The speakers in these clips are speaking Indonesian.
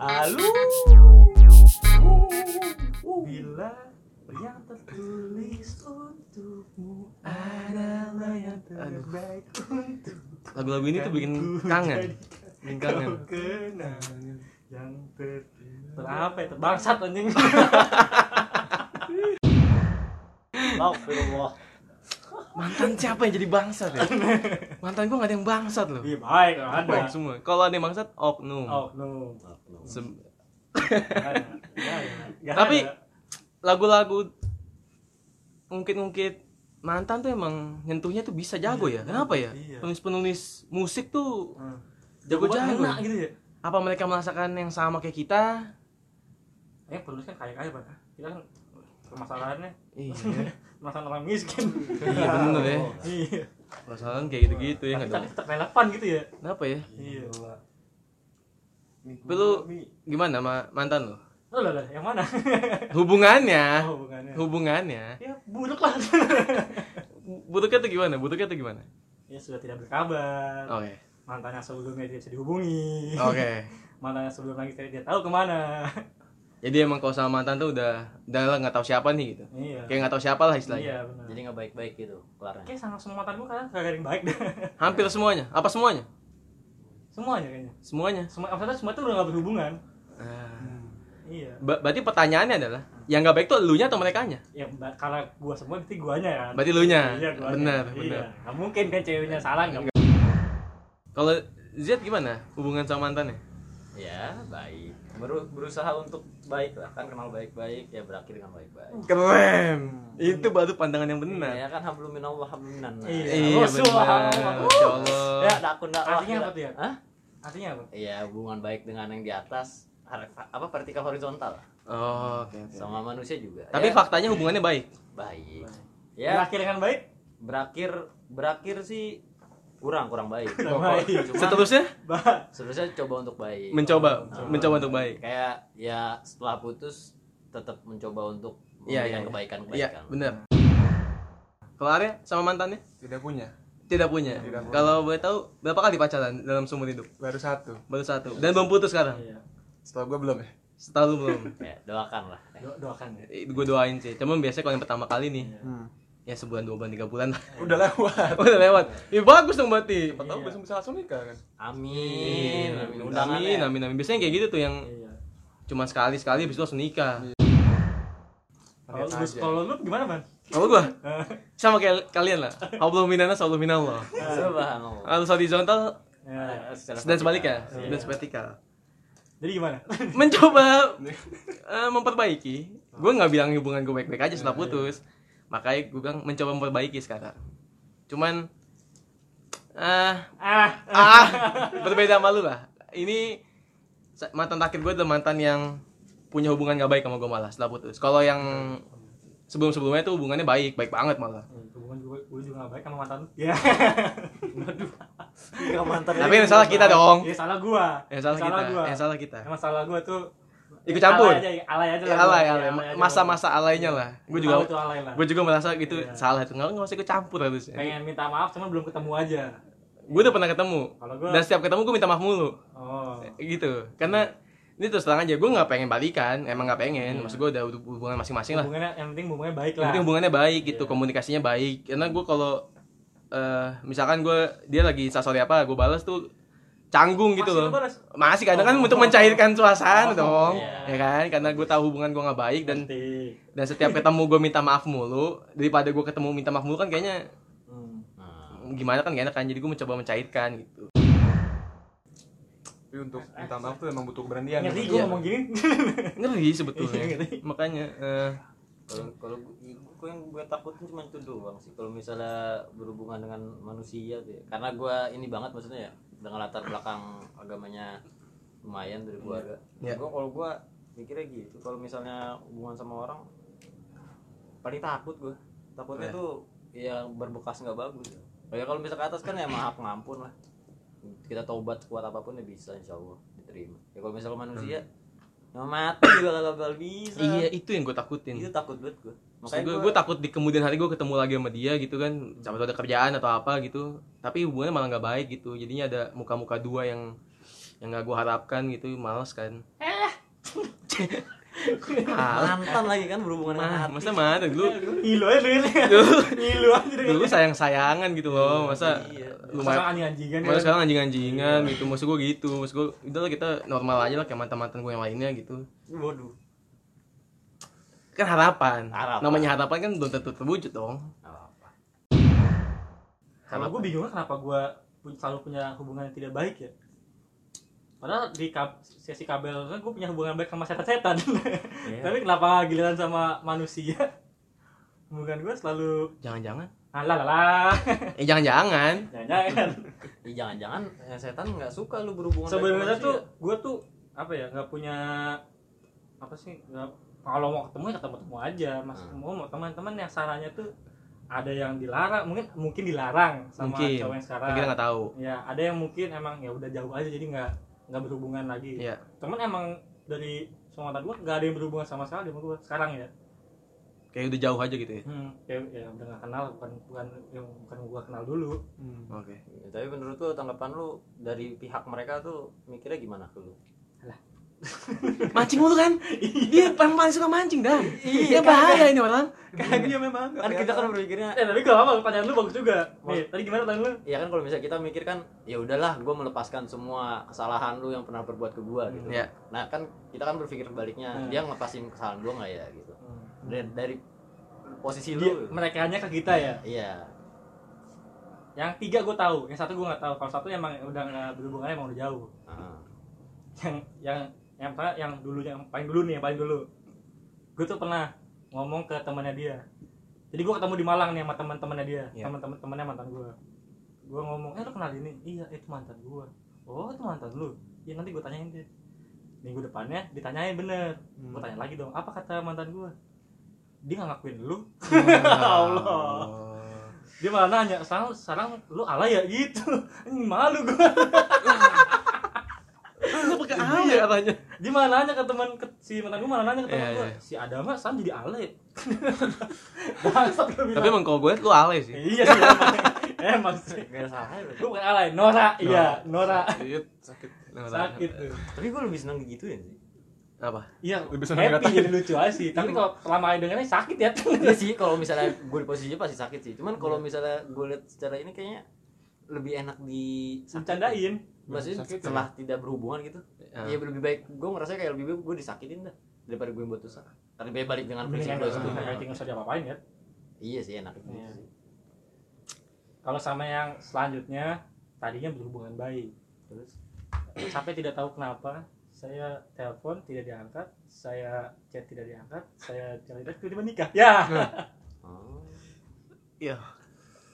Alu. Bila yang tertulis untukmu adalah yang terbaik untuk Lagu-lagu ini tuh bikin kangen. Bikin kangen. kenangan yang ter ter apa ya terbangsat anjing Astagfirullah Mantan siapa yang jadi bangsat ya? Mantan gua gak ada yang bangsat loh. Iya baik ada Baik semua. Kalau ada yang bangsat, oknum. Ada. Nggak ada. Nggak Tapi ada. lagu-lagu ngungkit-ngungkit mantan tuh emang nyentuhnya tuh bisa jago ya. Kenapa ya? Iya. Penulis-penulis musik tuh Hmm. jago-jago. Gitu ya Apa mereka merasakan yang sama kayak kita? Eh penulis kan kaya kaya pak kita kan permasalahannya Iya. masalah orang miskin iya bener ya. iya Masalahnya kayak gitu-gitu ya tapi nggak tapi dong. tetap relevan gitu ya Kenapa ya? iya Tapi lu gimana sama mantan lu? oh lah lah yang mana Hubungannya. oh bukannya Hubungannya. ya buruk lah Buruknya tuh gimana? Buruknya tuh gimana? ya sudah tidak berkabar Oke. mantannya sebelumnya tidak bisa dihubungi Oke. mantannya sebelum lagi tidak dia tahu ke mana Jadi emang kalau sama mantan tuh udah udah lah nggak tahu siapa nih gitu. iya Kayak nggak tahu siapa lah istilahnya. iya benar Jadi nggak baik-baik gitu kelarnya. kayak sama semua mantan gue kan kagak ada yang baik deh Hampir semuanya. Apa semuanya? semuanya kayaknya Semuanya. semua maksudnya semua tuh udah gak berhubungan Ah. iya Ba- berarti pertanyaannya adalah yang nggak baik tuh elunya atau mereka nya? ya ba- karena gua semua berarti guanya kan Berarti elunya. iya guanya Benar, iya. benar. nggak mungkin kan ceweknya salah nggak Kalau Z gimana hubungan sama mantannya? Ya baik. Beru- berusaha untuk baik lah kan kenal baik-baik ya berakhir dengan baik-baik. Keren. Itu baru pandangan yang benar. Ya kan hablum minallah hablum minan. Iya. Iya Oh, benar. Ya dakun dakwah. Artinya apa tuh ya? Hah? artinya apa Iya hubungan baik dengan yang di atas apa vertikal horizontal Oh, oke sama manusia juga. Tapi Ya, faktanya hubungannya baik. baik. Ya berakhir dengan baik berakhir berakhir sih kurang kurang baik. Kurang baik. Cuma Seterusnya bah seterusnya coba untuk baik. mencoba, Mencoba. mencoba untuk baik. Kayak ya setelah putus tetap mencoba untuk Iya, iya, memberikan iya. Iya, kebaikan-kebaikan. benar. Kalau Arya sama mantannya? Tidak punya. Tidak punya. Tidak punya. Kalau boleh tahu berapa kali pacaran dalam seumur hidup? Baru satu. Baru satu. Dan belum putus sekarang. iya Setelah gue belum ya. Setahu belum. Ya, doakan lah. Do- doakan ya gue doain sih. Cuman biasanya kalau yang pertama kali nih, Hmm. Ya sebulan, dua bulan, tiga bulan lah. Udah lewat. Udah lewat. Ya bagus dong berarti. Siapa tahu Iya. besok bisa langsung nikah kan. Amin. Amin. Amin, Undangannya. amin, amin. Biasanya kayak gitu tuh yang iya cuma sekali sekali habis itu langsung nikah. kalau lu aja. kalau lu gimana ban Kalau gua sama kayak kalian lah. Allah minanas, Allah minallah. Subhanallah. Kalau horizontal ya. Dan sebaliknya, Iya. dan vertikal. jadi gimana Mencoba eh, memperbaiki. Gue nggak bilang hubungan gue baik-baik aja setelah putus. Makanya gue bilang mencoba memperbaiki sekarang. Cuman ah ah ah berbeda sama lu lah. Ini mantan terakhir gue adalah mantan yang punya hubungan gak baik sama gue malah setelah putus. Kalau yang sebelum-sebelumnya tuh hubungannya baik, baik banget malah. hubungan gue gue juga gak baik sama mantan lu ya Enggak mantan. Tapi yang salah kita dong. ya salah gua Yang salah kita, gua yang salah kita. emang salah gua tuh Ikut campur. alay aja alay aja Ya, lah alay, Ya, alay. aja Masa-masa alaynya lah. Gue juga, alay lah gue juga merasa gitu Iya. salah itu. Nggak, nggak usah ikut campur harusnya. pengen minta maaf cuman belum ketemu aja Gue udah pernah ketemu. Gua- Dan setiap ketemu gue minta maaf mulu. oh Gitu. Karena ini terus terang aja, gue nggak pengen balikan. Emang nggak pengen. Maksud gue udah hubungan masing-masing lah. hubungannya yang penting hubungannya baik Yang lah penting hubungannya baik gitu, Iya. komunikasinya baik. Karena gue kalau eh misalkan gue dia lagi instastory apa, gue balas tuh canggung gitu loh. Masih kadang kan Oh. untuk mencairkan suasana Oh, dong, iya. ya kan? Karena gue tahu hubungan gue nggak baik dan Penting. dan setiap ketemu gue minta maaf mulu daripada gue ketemu minta maaf mulu kan kayaknya Hmm. Nah, gimana kan gak enak kan jadi gue mencoba mencairkan gitu Tapi untuk minta maaf tuh emang butuh keberanian. ngeri gue Iya. ngomong gini ngeri sebetulnya Iya, ngeri. makanya eh, kalau kalau gue gue yang gue takutin cuma itu doang sih. Kalau misalnya berhubungan dengan manusia tuh ya. karena gue ini banget maksudnya ya dengan latar belakang agamanya lumayan dari keluarga Iya. gue kalau gue mikirnya gitu. Kalau misalnya hubungan sama orang paling takut gue takutnya Iya. tuh yang berbekas nggak bagus. Ya kalau bisa ke atas kan ya maaf ngampun lah. Kita taubat kuat apa pun ya bisa insya Allah diterima. Ya kalau misalnya manusia mau mati juga gak bakal bisa. Iya itu yang gue takutin. Itu takut banget gue Maksud gue, gue takut di kemudian hari gue ketemu lagi sama dia gitu kan. Sama ada kerjaan atau apa gitu. Tapi hubungannya malah nggak baik gitu. Jadinya ada muka-muka dua yang yang nggak gue harapkan gitu. Males kan mantan lagi kan berhubungan Mah, hati. masa mana dulu. Ngilu aja dulu. Ngilu aja dulu dulu sayang sayangan gitu loh masa Iya. lumayan sekarang anjing-anjingan Malah ya. sekarang anjing-anjingan gitu Maksud gue gitu. Maksud gue Udah lah kita normal aja lah Kayak mantan-mantan gue yang lainnya gitu. Waduh. Kan harapan, Harapan. Namanya harapan kan belum tentu terwujud dong. Apa-apa. Kalau gue bingungnya kenapa gue selalu punya hubungan yang tidak baik ya. Padahal di kab- sesi kabel gue punya hubungan baik sama setan-setan. Iya. Tapi kenapa giliran sama manusia? Hubungan gue selalu Jangan-jangan alah lah Eh jangan-jangan Jangan-jangan. Ih, jangan-jangan eh, setan nggak suka lu berhubungan Sebenarnya tuh gue tuh apa ya nggak punya apa sih nggak kalau mau ketemu ya ketemu ketemu aja mas Hmm. mau mau teman-teman yang sarannya tuh ada yang dilarang mungkin mungkin dilarang sama Mungkin cowok yang sekarang kita nggak tahu ya ada yang mungkin emang ya udah jauh aja jadi nggak nggak berhubungan lagi. Iya. Temen emang dari mantan gua nggak ada yang berhubungan sama sekali sama gua sekarang ya. Kayak udah jauh aja gitu ya? Hmm, ya, ya udah nggak kenal bukan bukan yang bukan gua kenal dulu. Oke. Ya, tapi menurut lu tanggapan lu dari pihak mereka tuh mikirnya gimana ke lu Mancing mulu kan? Dia paling paling suka mancing dah Iya bahaya ini orang. Iya memang. kan kita kan berpikirnya eh tapi gak apa pertanyaan lu bagus juga. Nih tadi gimana pertanyaan lu? Ya kan kalau misalnya kita mikir kan ya udahlah gue melepaskan semua kesalahan lu yang pernah berbuat ke gua gitu. Iya. nah kan kita kan berpikir sebaliknya Hmm. dia ngelepasin kesalahan gua nggak ya gitu. Dari, dari posisi dia lu. mereka hanya ke kita ya? Iya. Yang tiga gue tahu yang satu gue nggak tahu. Kalau satu emang udah nggak berhubungan emang udah jauh. Yang yang yang apa yang dulu yang paling dulu nih yang paling dulu. Gue tuh pernah ngomong ke temannya dia. Jadi gue ketemu di Malang nih sama teman-temannya dia Iya. teman-teman temannya mantan gue gue ngomong eh lu kenal ini? Iya itu mantan gue oh itu mantan lu? Iya nanti gue tanyain deh. Minggu depannya ditanyain bener. Gue tanya lagi dong apa kata mantan gue dia nggak ngakuin lu. Allah. Dia malah nanya sekarang sekarang lu alay ya? Gitu. Malu gue Lu pakai apa ya katanya. Dia malah nanya ke teman ke, si mantan gue malah nanya ke teman Iya, gue iya. si Adama sekarang jadi alay bangsat gue bilang. Tapi emang kalau gue liat lu alay sih. Iya sih emang, emang sih. Gak berarti. gue bukan alay Nora. Iya Nora. Iya sakit. sakit. Tuh. Tapi gue lebih seneng digituin sih. Apa? iya Lebih seneng happy jadi lucu aja sih. Tapi kalau selama dengarnya sakit ya. Iya sih kalau misalnya gue di posisinya pasti sakit sih. Cuman kalau misalnya gue lihat secara ini kayaknya lebih enak di bercandain maksudnya Sakit ya? setelah tidak berhubungan gitu Ah. ya lebih baik. Gue ngerasa kayak lebih baik gue disakitin dah daripada gue yang buat dosa. Tapi balik dengan prinsip gue nggak sebelumnya usah nggak usah diapa-apain ya? Iya sih enak itu. Iya. sih. kalau sama yang selanjutnya tadinya berhubungan baik. Terus sampai tidak tahu kenapa saya telepon tidak diangkat. Saya chat tidak diangkat. Saya cari tiba-tiba nikah. Ya. Oh. Iya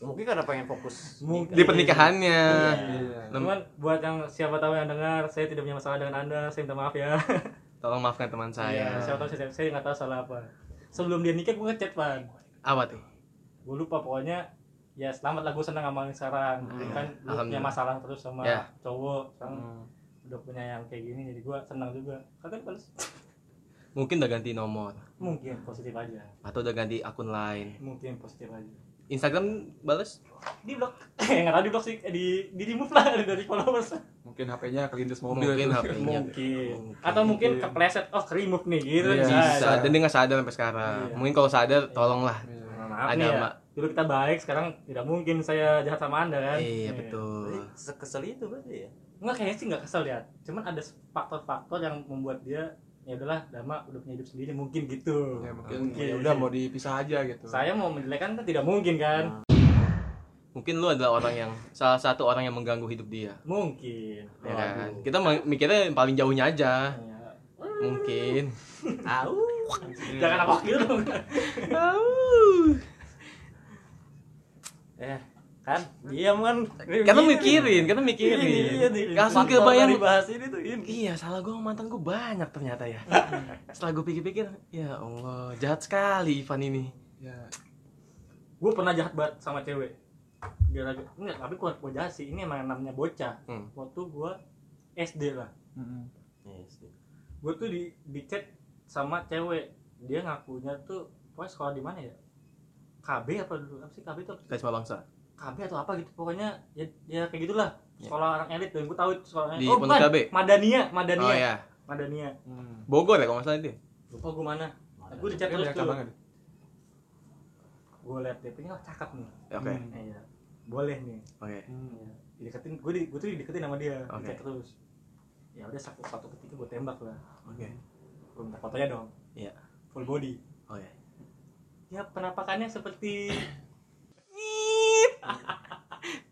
mungkin karena pengen fokus Mungkin. Di pernikahannya. Iya. Cuman buat yang siapa tahu yang dengar saya tidak punya masalah dengan anda saya minta maaf ya. Tolong maafkan teman Iya, saya siapa tahu saya saya nggak tahu salah apa. Sebelum dia nikah gue ngechat pan Apa tuh? gue lupa pokoknya ya selamat lah gue senang sama yang sekarang. Hmm. kan gue punya masalah terus sama Ya. cowok sekarang udah punya yang kayak gini jadi gue senang juga. Kalian balas Mungkin udah ganti nomor. Mungkin positif aja. Atau udah ganti akun lain. Mungkin positif aja Instagram balas? di blok. Eh nggak tahu di blok sih. Eh, di di remove lah dari followers. Mungkin HP-nya kelindes mobil. Mungkin itu. HP-nya mungkin. atau mungkin kepleset. Oh ke remove nih gitu. Iya, bisa Bisa, dan dia nggak sadar sampai sekarang. Iya. Mungkin kalau sadar, tolonglah. Iya. maaf nih ya. Dulu kita baik sekarang tidak mungkin saya jahat sama anda kan? Iya Berarti betul. Sekesel itu berarti ya? Enggak kayaknya sih nggak kesel ya. Cuman ada faktor-faktor yang membuat dia ya udahlah Dama udah punya hidup sendiri mungkin gitu. Ya mungkin Mungkin. ya udah mau dipisah aja gitu. Saya mau menjelekkan kan tidak mungkin kan? Mungkin lu adalah orang yang Salah satu orang yang mengganggu hidup dia Mungkin. ya kan? Kita mikirnya yang paling jauhnya aja Ya. Mungkin Au. Jangan apa gitu dong. eh kan diam kan Karena mikirin, karena mikirin iya, iya, Langsung kebayang bahas ini tuh ini Iya, salah gue mantan gue banyak ternyata ya. Setelah gue pikir-pikir, ya Allah, jahat sekali Ivan ini. Ya. Gue pernah jahat banget sama cewek. Gara-gara enggak, tapi gua gua jahat sih. Ini emang namanya bocah. Hmm. Waktu gua SD lah. Mm-mm. Yes. Gue tuh di di chat sama cewek. Dia ngakunya tuh pokoknya sekolah di mana ya? KB apa dulu? Apa sih KB itu? apa bangsa. KB atau apa gitu pokoknya ya, ya kayak gitulah sekolah orang elit tuh gue tahu itu sekolah Di oh bukan Cabe? Madania Madania Oh ya. Madania Hmm. Bogor ya kalau nggak salah itu. ya? lupa gue mana gue di chat Dia terus tuh gue liat DP-nya oh, cakep nih Ya, Oke. Hmm. iya boleh nih Oke. Hmm. dideketin gue di, gue tuh dideketin sama dia Oke. di chat terus ya udah satu satu ketika gue tembak lah Oke. gue minta fotonya dong Iya. full body Oke. ya penampakannya seperti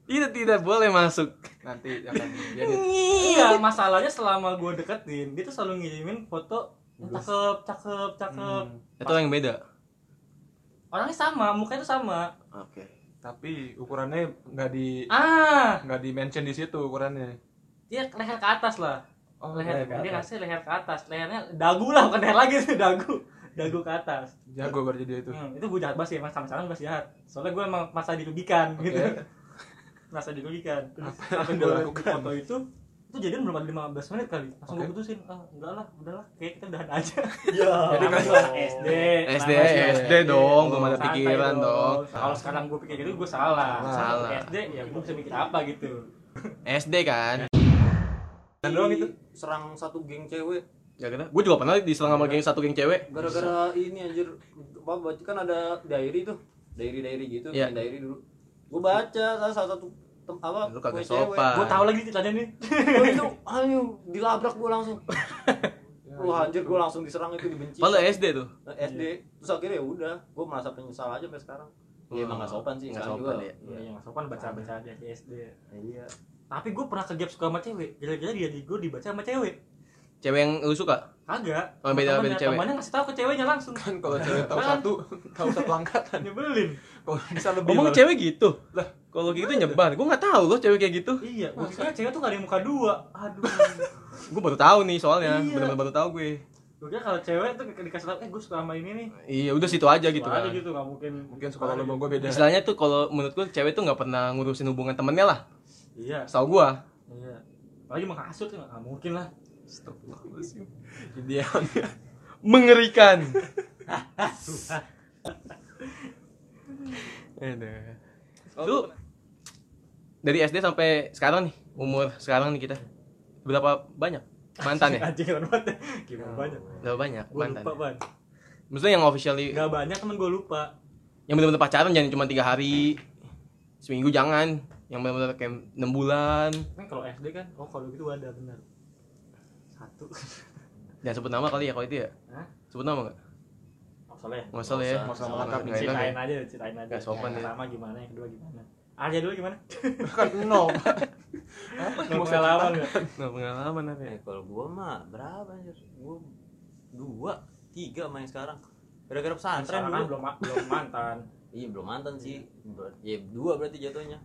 Itu tidak boleh masuk. Nanti akan jadi iya masalahnya selama gue deketin dia tuh selalu ngirimin foto yang cakep cakep cakep Hmm. Itu yang beda. orangnya sama mukanya tuh sama Oke. Tapi ukurannya nggak di ah nggak di mention di situ ukurannya. dia leher ke atas lah Oh, leher kayak dia ngasih leher ke atas lehernya dagu lah bukan leher lagi tuh dagu dagu ke atas Jago berarti dia itu. Hmm, itu gue jahat banget sih emang sama sama gue jahat soalnya gue emang masa dirugikan Oke. gitu masa dirugikan terus Apa yang gue lakukan? foto itu itu jadian belum ada 15 menit kali langsung gue Oke. putusin ah enggak lah udahlah kayak kita udahan aja Ya. Jadi kan- SD SD, SD dong, belum ada pikiran dong. kalau sekarang gue pikir gitu gue salah Salah. SD ya gue bisa mikir apa gitu SD kan. Dan doang itu. serang satu geng cewek Ya kita. Gue juga pernah diserang sama geng satu geng cewek. gara-gara ini anjir apa kan ada diary tuh diary diary gitu Iya. bikin diary dulu gue baca salah satu tem- apa Lu kagak sopan. gue tahu lagi ceritanya nih itu ayo dilabrak gue langsung wah anjir gue langsung diserang itu dibenci Kalau SD tuh. SD terus akhirnya ya udah gue merasa penyesal aja sampai sekarang ya emang gak sopan sih Nggak sekarang sopan, juga ya. Iya, yang sopan baca-baca di SD. iya Tapi gue pernah ke gap suka sama cewek. Gara-gara dia di gue dibaca sama cewek. Cewek yang lu suka? Kagak. Oh, beda- beda cewek. Temennya ngasih tahu ke ceweknya langsung. Kan kalau cewek tahu Kan. satu, tahu satu angkatan. Nyebelin. Kalau bisa lebih. Ngomong cewek gitu. Lah, Kalau gitu nyebar. Gue nggak tahu loh cewek kayak gitu. Iya, gue kira cewek tuh gak ada muka dua. Aduh. Gue baru tahu nih soalnya. Iya. Bener-bener baru tahu gue. gue kira kalau cewek tuh di- dikasih tahu, eh gue suka sama ini nih. Iya, udah situ aja gitu kan. aja gitu, gak mungkin. Mungkin suka kalau mau gue beda. Istilahnya tuh kalau menurut gue cewek tuh nggak pernah ngurusin hubungan temennya lah. Iya. Setahu gua. Iya. Apalagi menghasut gak mungkin lah. Idealnya. Mengerikan. Aduh. Lu dari SD sampai sekarang nih, umur sekarang nih kita. Berapa banyak mantan ya? Anjing banget. Gimana banyak. Berapa banyak mantan? lupa ban. Maksudnya yang officially Gak banyak temen gue lupa. yang benar-benar pacaran jangan cuma tiga hari seminggu jangan yang benar-benar kayak enam bulan Kan kalau SD kan, oh kalau gitu ada benar. Satu. jangan sebut nama kali ya kalau itu ya? Hah? sebut nama nggak? Nggak usah lah ya. nggak usah lah ya nggak enak ceritain aja ceritain aja. Nggak sopan ya. pertama gimana yang kedua gimana? Arya dulu gimana? Kan nol. Nggak mau pengalaman nggak? Pengalaman apa ya? Eh kalau gue mah berapa anjir? Gue dua tiga main sekarang. Gara-gara pesantren Sekarang kan dulu belum belum mantan. Iya belum mantan sih. Ya dua berarti jatuhnya.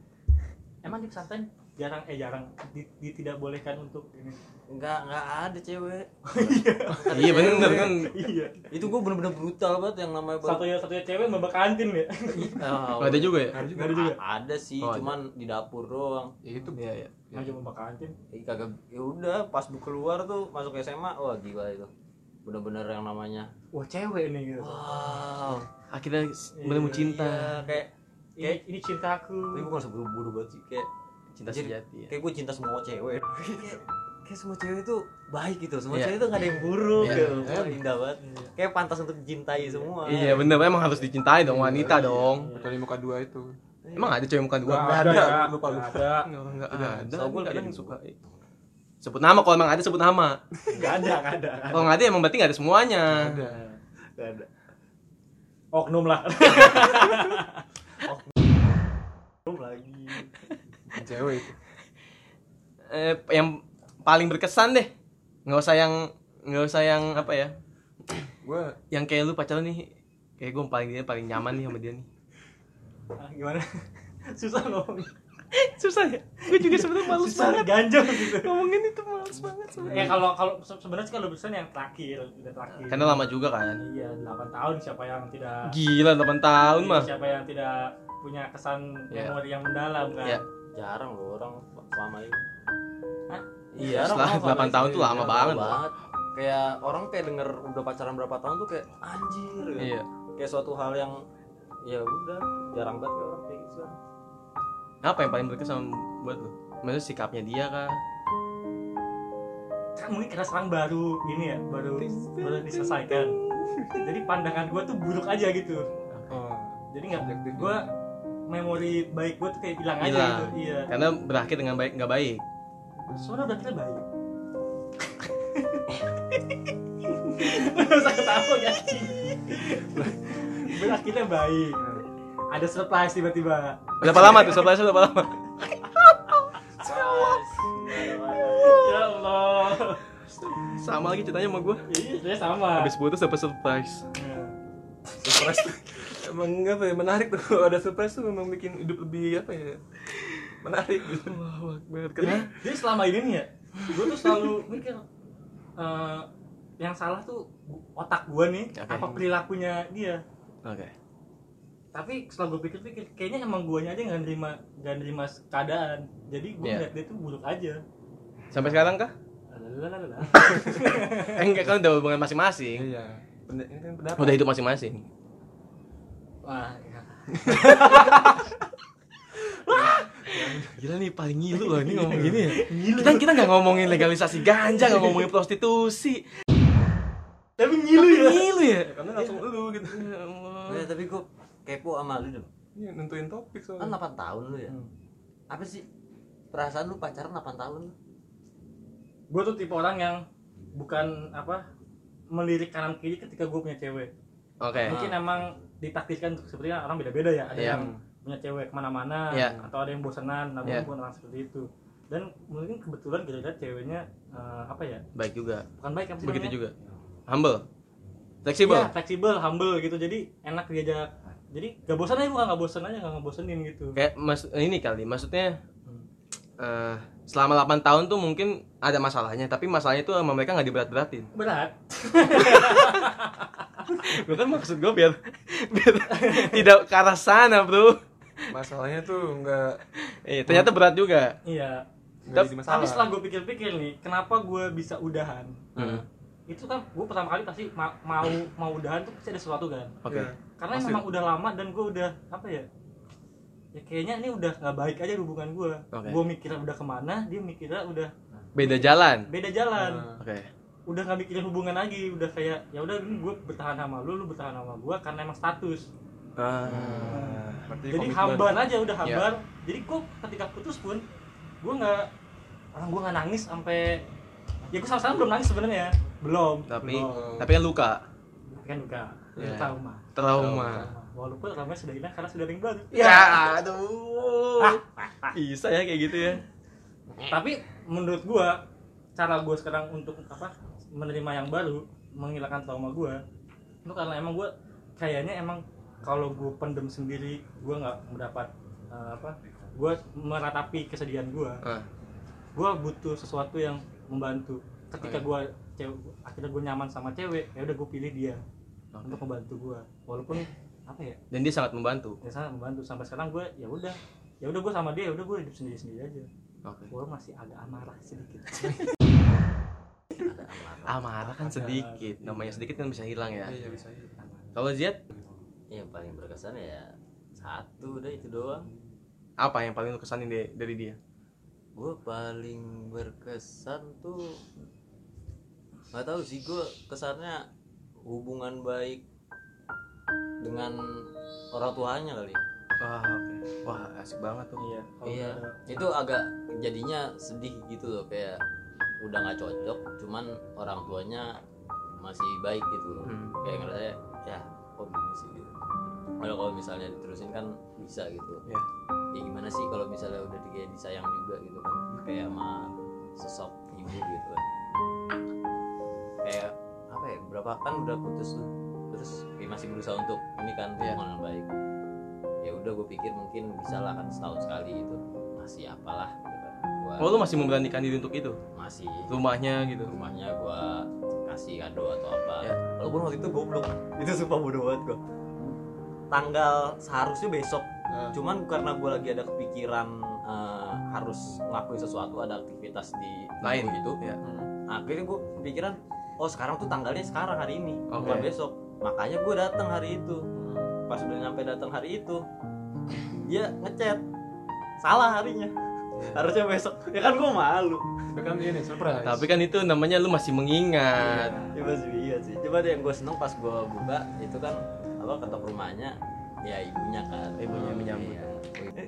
Emang di pesantren jarang eh jarang. Di, di- tidak bolehkan untuk ini. Enggak, enggak ada cewek. iya. Bener kan? Iya. Itu gue bener-bener brutal banget yang namanya baru- satunya satunya cewek mbak kantin ya. Nggak ada juga ya? Ada juga. Nggak ada juga. ada sih, Oh, ada. cuman di dapur doang. Ya itu. iya iya. Nggak cuma mbak kantin Eh, kagak ya udah pas bu keluar tuh masuk SMA, wah gila itu. Bener-bener yang namanya. Wah cewek nih gitu. Wow. akhirnya menemukan cinta Iya, kayak ini, ini cintaku tapi gue gak seburu-buru banget sih kayak cinta Anjir, sejati ya. kayak gue cinta semua cewek. Kayak, kayak semua cewek itu baik gitu. Semua Iya. cewek itu gak ada yang buruk Iya. gitu. Wah, indah banget. Kayak pantas untuk dicintai semua. Iya bener. Emang harus dicintai dong wanita dong. Kecuali muka dua itu. emang ada cewek muka dua? Nggak ada, ya. lupa, lupa. Nggak ada. Nggak nggak Udah, ada. Setahu gua kadang ada suka. sebut nama kalau emang ada sebut nama. Nggak ada nggak ada kalau nggak ada emang berarti nggak ada semuanya. Ada. nggak ada. Oknum lah. Belum lagi Cewek itu. eh, yang paling berkesan deh. Nggak usah yang nggak usah yang apa ya? Gue yang kayak lu pacaran nih kayak gue paling dia paling nyaman nih sama dia nih. Ah, gimana? Susah ngomong susah ya? Gue juga sebenarnya susah banget. ganjel gitu. Ngomongin itu males banget sebenarnya. Ya kalau kalau se- sebenarnya sih kalau bisa yang terakhir udah terakhir. Karena lama juga kan? Iya 8 tahun siapa yang tidak gila 8 tahun Iya, mah siapa yang tidak punya kesan Iya. memori yang mendalam kan? Ya jarang loh orang selama ini Hah? Iya, setelah 8 tahun ini. tuh lama Jarang banget. kayak orang kayak denger udah pacaran berapa tahun tuh kayak anjir gitu. iya kayak suatu hal yang ya udah jarang banget kayak orang kayak gitu sekarang. apa yang paling berkesan buat lu Maksudnya sikapnya dia kah? kan mungkin karena sekarang baru gini ya baru baru diselesaikan jadi pandangan gue tuh buruk aja gitu Oh. jadi nggak gue memori baik gue tuh kayak hilang aja gitu iya Karena berakhir dengan baik nggak baik. soalnya udah kita baik usah ketawa ya Berakhirnya baik Ada surprise tiba-tiba Berapa lama tuh? Surprise berapa lama? Ya Allah Sama lagi ceritanya sama gue. Iya sama Habis putus dapat surprise. Nah, surprise emang apa ya menarik tuh kalau ada surprise tuh memang bikin hidup lebih apa ya menarik gitu Wah, banget Jadi, jadi selama ini nih ya Gue tuh selalu mikir eh, Yang salah tuh otak gue nih Oke. Apa perilakunya dia Oke. tapi setelah gue pikir-pikir kayaknya emang guanya aja nggak nerima nggak nerima keadaan jadi gue Iya. ngeliat dia tuh buruk aja Sampai sekarang kah? Eh, enggak kan udah hubungan masing-masing. iya ini kan pendapat Udah hidup masing-masing. Wah ya. Gila nih paling ngilu loh ini ngomong gini ya. Kita kita nggak ngomongin legalisasi ganja, nggak ngomongin prostitusi. tapi ngilu ya Ngilu ya. karena langsung lu gitu Ya Allah. Ya, tapi gue kepo sama lu dong. iya nentuin topik Kan soalnya 8 tahun lu ya. Hmm. Apa sih perasaan lu pacaran 8 tahun gue tuh tipe orang yang bukan apa melirik kanan kiri ketika gue punya cewek Oke. mungkin emang ditakdirkan sepertinya orang beda-beda ya ada Iya. yang punya cewek ke mana-mana Iya. atau ada yang bosanan namun Iya. bukan orang seperti itu dan mungkin kebetulan kira-kira ceweknya eh, apa ya Baik juga. bukan baik apa sih Begitu namanya? juga. Humble. Fleksibel. Iya, fleksibel, humble gitu. Jadi enak diajak. Jadi gak bosan aja bukan gak bosan aja, gak ngebosenin gitu. Kayak mas ini kali, maksudnya eh selama 8 tahun tuh mungkin ada masalahnya, tapi masalahnya itu sama mereka nggak diberat-beratin. Berat. Gue kan maksud gue biar biar tidak ke arah sana, Bro. masalahnya tuh nggak Eh, ternyata berat juga. Iya. masalah Tapi setelah gue pikir-pikir nih, kenapa gue bisa udahan? Hmm. Itu kan gue pertama kali pasti ma- mau mau udahan tuh pasti ada sesuatu kan. Oke. Iya. Karena Pasti. memang udah lama dan gue udah apa ya? Ya kayaknya ini udah nggak baik aja hubungan gue. Oke. Gue mikirnya udah ke mana, dia mikirnya udah Beda jalan. beda jalan. Nah, Oke. Udah nggak mikirin hubungan lagi, udah kayak ya udah ini gue bertahan sama lu, lu bertahan sama gue karena emang status. Ah. berarti jadi hambar aja udah Iya. hambar jadi kok ketika putus pun gue nggak orang gue nggak nangis sampai ya gue sama-sama belum nangis sebenarnya belum Tapi belum. tapi kan luka, kan duka Iya. trauma trauma. walaupun trauma sudah hilang karena sudah baru Ya, aduh. Bisa ya kayak gitu ya. tapi menurut gue cara gue sekarang untuk apa menerima yang baru menghilangkan trauma gue itu karena emang gue kayaknya emang kalau gue pendem sendiri gue nggak mendapat eh, apa gue meratapi kesedihan gue Ah. gue butuh sesuatu yang membantu. Ketika gue cewek akhirnya gue nyaman sama cewek ya udah gue pilih dia Oke. untuk membantu gue walaupun apa ya? Dan dia sangat membantu. ya sangat membantu. Sampai sekarang gue ya udah ya udah gue sama dia ya udah gue hidup sendiri sendiri aja. Oke. gue masih agak amarah sedikit Amarah kan sedikit. Namanya sedikit kan bisa hilang ya. iya bisa iya. Kalau Ziad, Yang paling berkesan ya satu udah itu doang. apa yang paling lu kesanin dari, dia? Gue paling berkesan tuh nggak tahu sih gue kesannya hubungan baik dengan orang tuanya kali. Wah, oke. Wah, asik banget tuh. iya iya itu agak jadinya sedih gitu loh kayak udah nggak cocok cuman orang tuanya masih baik gitu loh. Hmm. kayak ngerasa ya kok gini sih? gitu. Kalau kalau misalnya diterusin kan bisa gitu. Ya. ya gimana sih kalau misalnya udah kayak disayang juga gitu kan? Kayak sama sosok ibu gitu kan. Kayak apa ya berapa kan udah putus tuh. Terus kayak masih berusaha untuk ini kan Iya. hubungan yang baik. Ya udah gue pikir mungkin bisa lah kan setahun sekali itu masih apalah gua. Oh, lu masih memberanikan diri untuk itu? masih. Rumahnya gitu. rumahnya gua kasih kado atau apa. Ya. walaupun waktu itu goblok. Itu sumpah bodoh banget gua. Tanggal seharusnya besok. Nah, cuman karena gua lagi ada kepikiran eh, harus ngelakuin sesuatu ada aktivitas di Lain. gitu. Ya. Nah, akhirnya gua kepikiran oh sekarang tuh tanggalnya sekarang hari ini Oke. bukan besok. Makanya gua datang hari itu. Pas udah nyampe datang hari itu dia ngechat. Salah harinya harusnya besok ya kan gue malu Tapi kan ini surprise. Tapi kan itu namanya lu masih mengingat. ya masih iya sih coba deh yang gue seneng pas gue buka itu kan apa ketok rumahnya ya ibunya kan Ibunya yang menyambut. Iya.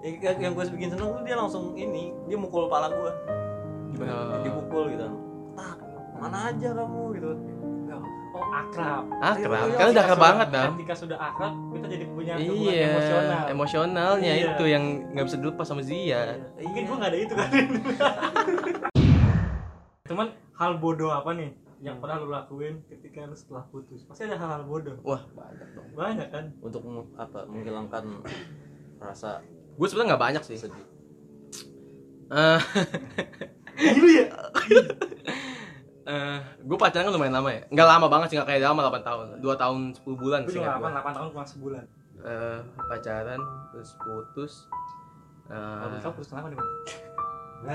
Eh, eh, yang- gue bikin seneng tuh dia langsung ini dia mukul pala gue Oh. dipukul gitu tak mana aja kamu gitu oh akrab Akrab, Iya, kan udah akrab banget dah. ketika sudah akrab kita jadi punya hubungan Iya, emosional emosionalnya Iya. itu yang nggak bisa dilepas sama Zia. Iya. mungkin gua nggak ada itu kan cuman hal bodoh apa nih yang pernah lu lakuin ketika lu setelah putus pasti ada hal-hal bodoh Wah, banyak dong. banyak kan untuk apa menghilangkan rasa Gue sebenarnya nggak banyak sih. sedih Eh, gitu ya eh, gue pacaran kan lumayan lama ya. Nggak lama banget sih, nggak kayak lama 8 tahun. 2 tahun 10 bulan gue sih. juga 8, 8 tahun kurang sebulan Eh, pacaran terus putus. Eh, kalau kau putus kenapa nih Bang?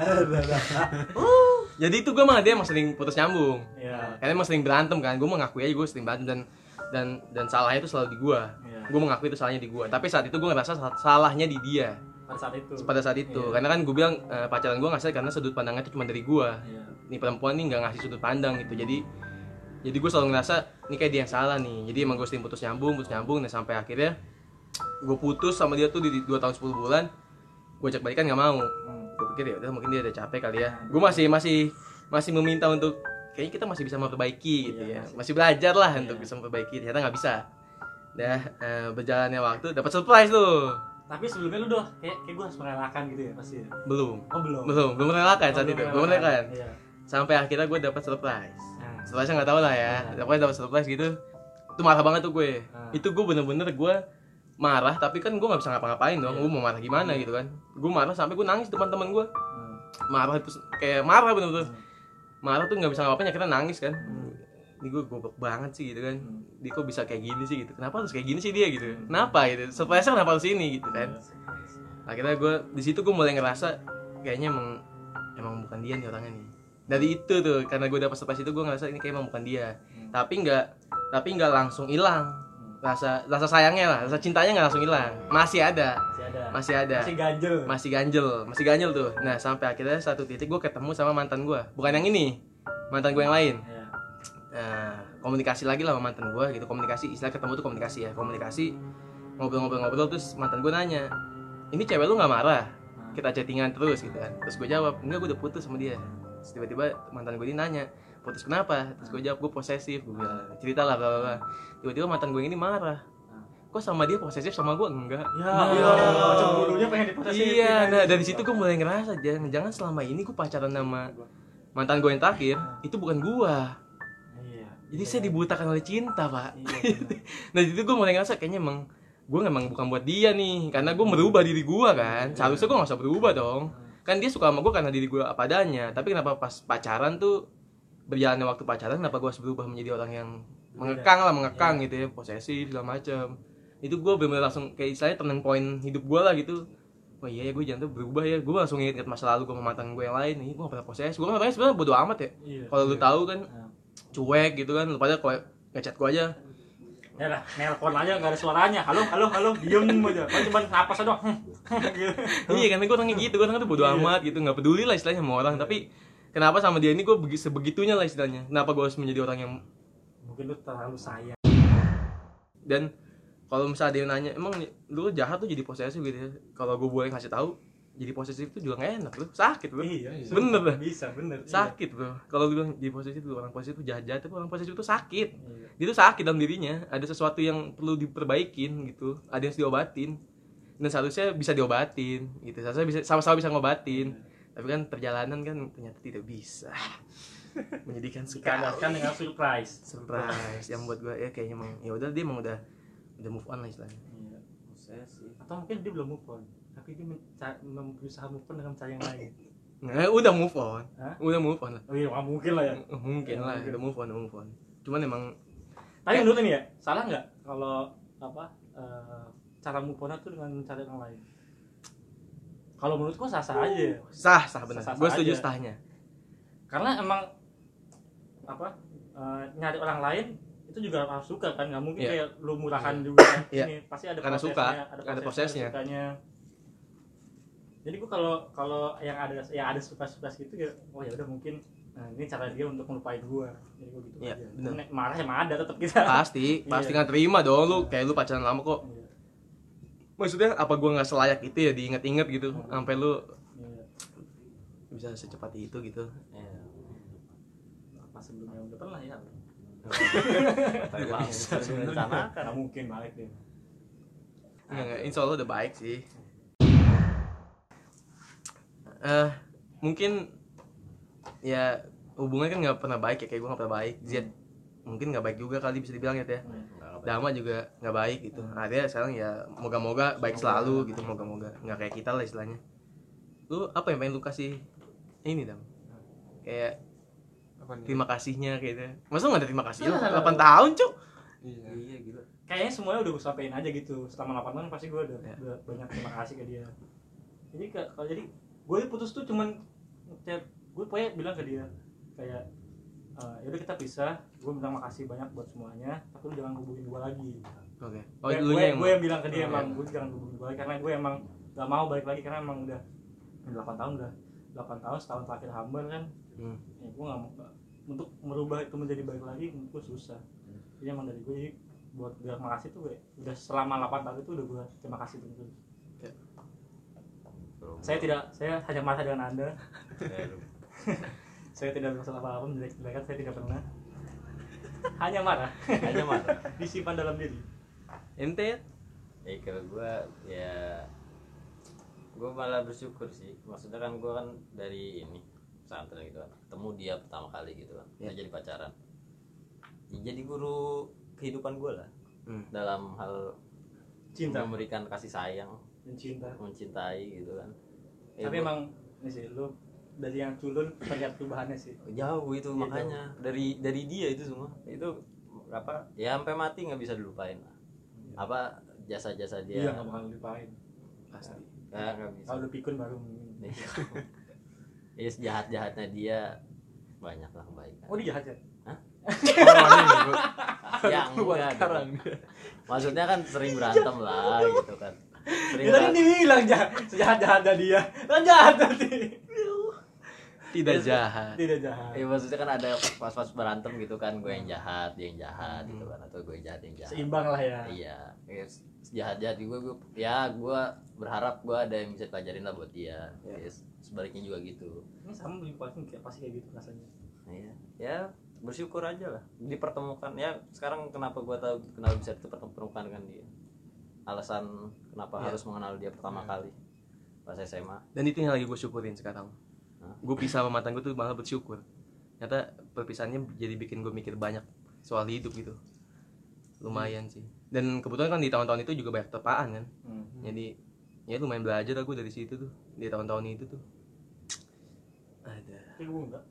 jadi itu gue sama dia emang sering putus nyambung. Iya. Karena emang sering berantem kan. Gue mengakui aja gue sering berantem dan dan dan salahnya itu selalu di gue. Iya. Gue mengakui itu salahnya di gue. Tapi saat itu gue ngerasa sal- salahnya di dia. Pada saat itu. Pada saat itu. Iya. karena kan gue bilang eh, pacaran gue ngasih karena sudut pandangnya itu cuma dari gue Iya. nih perempuan nih nggak ngasih sudut pandang gitu. Jadi jadi gue selalu ngerasa ini kayak dia yang salah nih. Jadi emang gue sering putus nyambung putus nyambung. Dan sampai akhirnya gue putus sama dia tuh di 2 tahun 10 bulan. Gue ajak balikan nggak mau. Hmm. gue pikir ya udah mungkin dia udah capek kali ya. Gue masih masih masih meminta untuk kayaknya kita masih bisa memperbaiki gitu Iya, ya. masih. Belajar lah untuk Iya. bisa memperbaiki. Ternyata nggak bisa. Dah eh, berjalannya waktu dapat surprise tuh tapi sebelumnya lu udah kayak kayak gue harus merelakan gitu ya pasti ya? belum. Oh belum. Belum belum merelakan Oh, saat belum itu. Belum merelakan. iya. Sampai akhirnya gue dapat surprise. Nah, surprise nggak tahu lah ya. Nah. pokoknya dapat surprise gitu. Itu marah banget tuh gue. Nah. itu gue bener-bener gue marah tapi kan gue nggak bisa ngapa-ngapain dong. Iya. gue mau marah gimana gitu kan. Gue marah sampai gue nangis depan teman gue hmm. marah itu kayak marah bener-bener. Hmm. marah tuh nggak bisa ngapain akhirnya nangis kan. Hmm. Ini gue goblok banget sih gitu kan. Hmm. dia kok bisa kayak gini sih? gitu. Kenapa harus kayak gini sih dia? gitu. Kenapa? gitu. Surprise kenapa harus ini? gitu kan. Akhirnya gue di situ gue mulai ngerasa kayaknya emang emang bukan dia nih orangnya nih. Dari itu tuh karena gue dapet surprise itu gue ngerasa ini kayak emang bukan dia. Hmm. tapi nggak tapi nggak langsung hilang. Rasa rasa sayangnya lah rasa cintanya nggak langsung hilang. Masih ada. Masih ada. Masih ada. Masih ganjel. Masih ganjel masih ganjel tuh. Nah sampai akhirnya satu titik gue ketemu sama mantan gue bukan yang ini mantan gue yang lain. Iya. Nah, komunikasi lagi lah sama mantan gue gitu. Komunikasi istilah ketemu tuh komunikasi ya. Komunikasi ngobrol-ngobrol-ngobrol terus mantan gue nanya ini cewek lu nggak marah? Kita chattingan terus gitu kan. Terus gue jawab enggak gue udah putus sama dia. Terus tiba-tiba mantan gue ini nanya putus kenapa? Terus gue jawab gue posesif gue bilang cerita lah bla bla tiba-tiba mantan gue ini marah. Kok sama dia posesif sama gue enggak. Ya Nah. Allah cemburunya pengen diposesifin Iya, nah dari situ gue mulai ngerasa jangan jangan selama ini gue pacaran sama mantan gue yang terakhir itu bukan gua. Iya Jadi saya dibutakan oleh cinta pak. iya. Nah di situ gue mulai ngerasa kayaknya emang gue memang bukan buat dia nih, karena gue merubah diri gue kan. Seharusnya gue gak usah berubah dong. Kan dia suka sama gue karena diri gue apa adanya. Tapi kenapa pas pacaran tuh berjalannya waktu pacaran kenapa gue harus berubah menjadi orang yang mengekang lah mengekang gitu ya posesif segala macam itu gue bener langsung kayak istilahnya turning point hidup gue lah gitu. Wah iya ya gue jangan tuh berubah ya. Gue langsung inget, masa lalu gue sama mantan gue yang lain. Nih gue gak pernah posesif. Gue orangnya sebenarnya bodo amat ya. Iya kalau lu tahu kan Nah. Cuek gitu kan lu pada kalau ngechat gue aja. Ya lah nelpon aja nggak ada suaranya. Halo halo halo. Diem aja. Kan cuma napas aja hmm, gitu. iya karena gue orangnya gitu gue orangnya tuh bodo Iya. amat gitu. Nggak peduli lah istilahnya sama orang. Tapi kenapa sama dia ini gue begi- sebegitunya lah istilahnya? Kenapa gue harus menjadi orang yang mungkin lu terlalu sayang. Dan kalau misalnya dia nanya emang lu jahat tuh jadi posesif gitu ya? Kalau gue boleh kasih tahu jadi posesif tuh juga gak enak lu sakit lu iya bener dah. Bisa bener. Iya. sakit bro kalau lu bilang jadi posesif tuh orang posesif tuh jahat jahat tapi orang posesif tuh sakit. Iya. dia tuh sakit dalam dirinya. Ada sesuatu yang perlu diperbaikin gitu. Ada yang harus diobatin. Dan seharusnya bisa diobatin gitu. Seharusnya bisa sama-sama bisa ngobatin. Tapi kan perjalanan kan ternyata tidak bisa. Menyedihkan sekali. dikadaskan dengan surprise. Surprise. Yang buat gue ya kayaknya emang ya udah dia emang udah udah move on lah istilahnya. Iya. atau mungkin dia belum move on tapi dia berusaha move on dengan cara yang lain. Nah, udah move on. Hah? udah move on lah. Oh iya mungkin lah ya. Mungkin lah udah move on move on. Cuman emang tapi menurut ini ya salah nggak kalau apa eh, cara move on itu dengan cara yang lain? Kalau menurutku sah sah aja. Sah sah benar. Sah-sah gue setuju aja. sahnya. Karena emang apa eh, nyari orang lain itu juga harus suka kan? Nggak mungkin Iya. kayak lu murahan juga Iya. ini pasti ada Karena prosesnya suka, ada ada prosesnya, prosesnya. Jadi gue kalau kalau yang ada yang ada surprise surprise gitu ya oh ya udah mungkin nah, ini cara dia untuk melupain gue jadi gue gitu Iya, aja. bener. Nek marah emang ada tetap kita. Pasti pasti Iya. nggak terima dong lu. Kayak lu pacaran lama kok. Iya, maksudnya apa gua nggak selayak itu ya diinget-inget gitu sampai lu iya. bisa secepat itu gitu. Iya. pas sebelumnya udah pernah ya? Emang sering rencanakan. karena mungkin balik deh Nggak, nggak, insya Allah udah baik sih eh mungkin ya hubungan kan nggak pernah baik ya kayak gue nggak pernah baik. Ziad mungkin nggak baik juga kali bisa dibilang ya. Teh Dama juga nggak baik gitu. Nah dia sekarang ya moga-moga baik selalu gitu moga-moga. Nggak kayak kita lah istilahnya. Lu apa yang pengen lu kasih ini dam? Kayak apa nih? terima kasihnya kayak gitu. Masa nggak ada terima kasih? Lah 8 tahun cuk. Iya. Iya gila. kayaknya semuanya udah gue sampein aja gitu. Selama 8 tahun pasti gue udah, Ya. udah banyak terima kasih ke dia. Jadi kalau jadi gue putus tuh cuman chat gue pokoknya bilang ke dia kayak "Eh, yaudah kita pisah gue bilang makasih banyak buat semuanya tapi lu jangan hubungin gue lagi. Oke. Oh gue, yang gue yang bilang ke dia Oh, emang iya. gue jangan hubungin gue lagi karena gue emang gak mau balik lagi karena emang udah 8 tahun udah 8 tahun setahun terakhir hamil kan. Hmm. ya gue gak mau untuk merubah itu menjadi baik lagi gue susah. Jadi emang dari gue buat bilang makasih tuh gue udah selama 8 tahun itu udah gue terima kasih terus saya tidak saya hanya marah dengan anda saya tidak bermaksud apa-apa menjelek-jelekan saya tidak pernah hanya marah hanya marah. disimpan dalam diri ente ya Ya kalau gue ya gue malah bersyukur sih. Maksudnya kan gue kan dari ini pesantren gitu kan. Ketemu dia pertama kali gitu kan. Ya. jadi pacaran. Ya, jadi guru kehidupan gue lah Hmm. dalam hal cinta memberikan kasih sayang, dan cinta mencintai gitu kan. Ya, tapi gua- emang ini sih lu dari yang culun terlihat perubahannya sih. Jauh itu Iya, makanya. Dari dari dia itu semua. Itu apa? Ya sampai mati nggak bisa dilupain lah. apa jasa-jasa dia. Iya nggak bakal lupain pasti. Ya nggak bisa. Kalau pikun baru mungkin. Ya sejahat jahatnya dia banyak lah kebaikan oh dia jahat ya? Ya enggak sekarang. gitu. maksudnya kan sering berantem lah gitu kan sering ya tadi dibilang jahat sejahat jahatnya dia kan jahat berarti. Tidak jahat. Tidak jahat. Ya maksudnya kan ada pas-pas berantem gitu kan gue yang jahat dia yang jahat gitu kan atau gue yang jahat dia yang jahat. Seimbang lah ya. Iya. Ya, sejahat jahat gue gue ya gue berharap gue ada yang bisa pelajarin lah buat dia. Ya. Ya, sebaliknya juga gitu. Ini sama beli pasti kayak pasti kayak gitu rasanya. Iya. Ya bersyukur aja lah dipertemukan. Ya sekarang kenapa gua tahu kenapa bisa dipertemukan dengan dia alasan kenapa Iya. harus mengenal dia pertama Iya. kali pas SMA dan itu yang lagi gue syukurin sekarang Hah? gue pisah sama mantan gue tuh malah bersyukur ternyata perpisahannya jadi bikin gue mikir banyak soal hidup gitu lumayan sih dan kebetulan kan di tahun-tahun itu juga banyak terpaan kan hmm. jadi ya lumayan belajar aku dari situ tuh di tahun-tahun itu tuh tapi gue enggak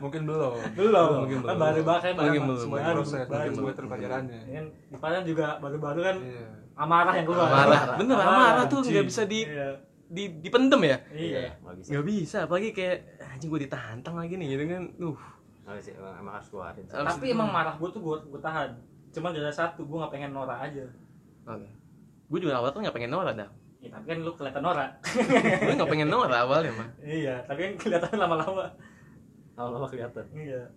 mungkin belum. Belum. Mungkin kan belum. baru banget kayak Mungkin baru belum. semuanya baru proses baru mungkin semuanya terpelajarannya Ya kan di Padang juga baru-baru kan iya. amarah yang keluar. Marah bener amarah tuh Anjing. nggak bisa di iya. di dipendem ya? Iya. Nggak bisa. Apalagi kayak anjing gue ditantang lagi nih gitu kan. Uh emang, emang harus keluarin. Tapi emang marah gue tuh gue gue tahan. Cuman ada satu gue nggak pengen norak aja. Oke. Gue juga awal tuh nggak pengen norak dah ya, tapi kan lu kelihatan norak gue nggak pengen norak awalnya mah iya tapi kan kelihatan lama-lama lama-lama kelihatan iya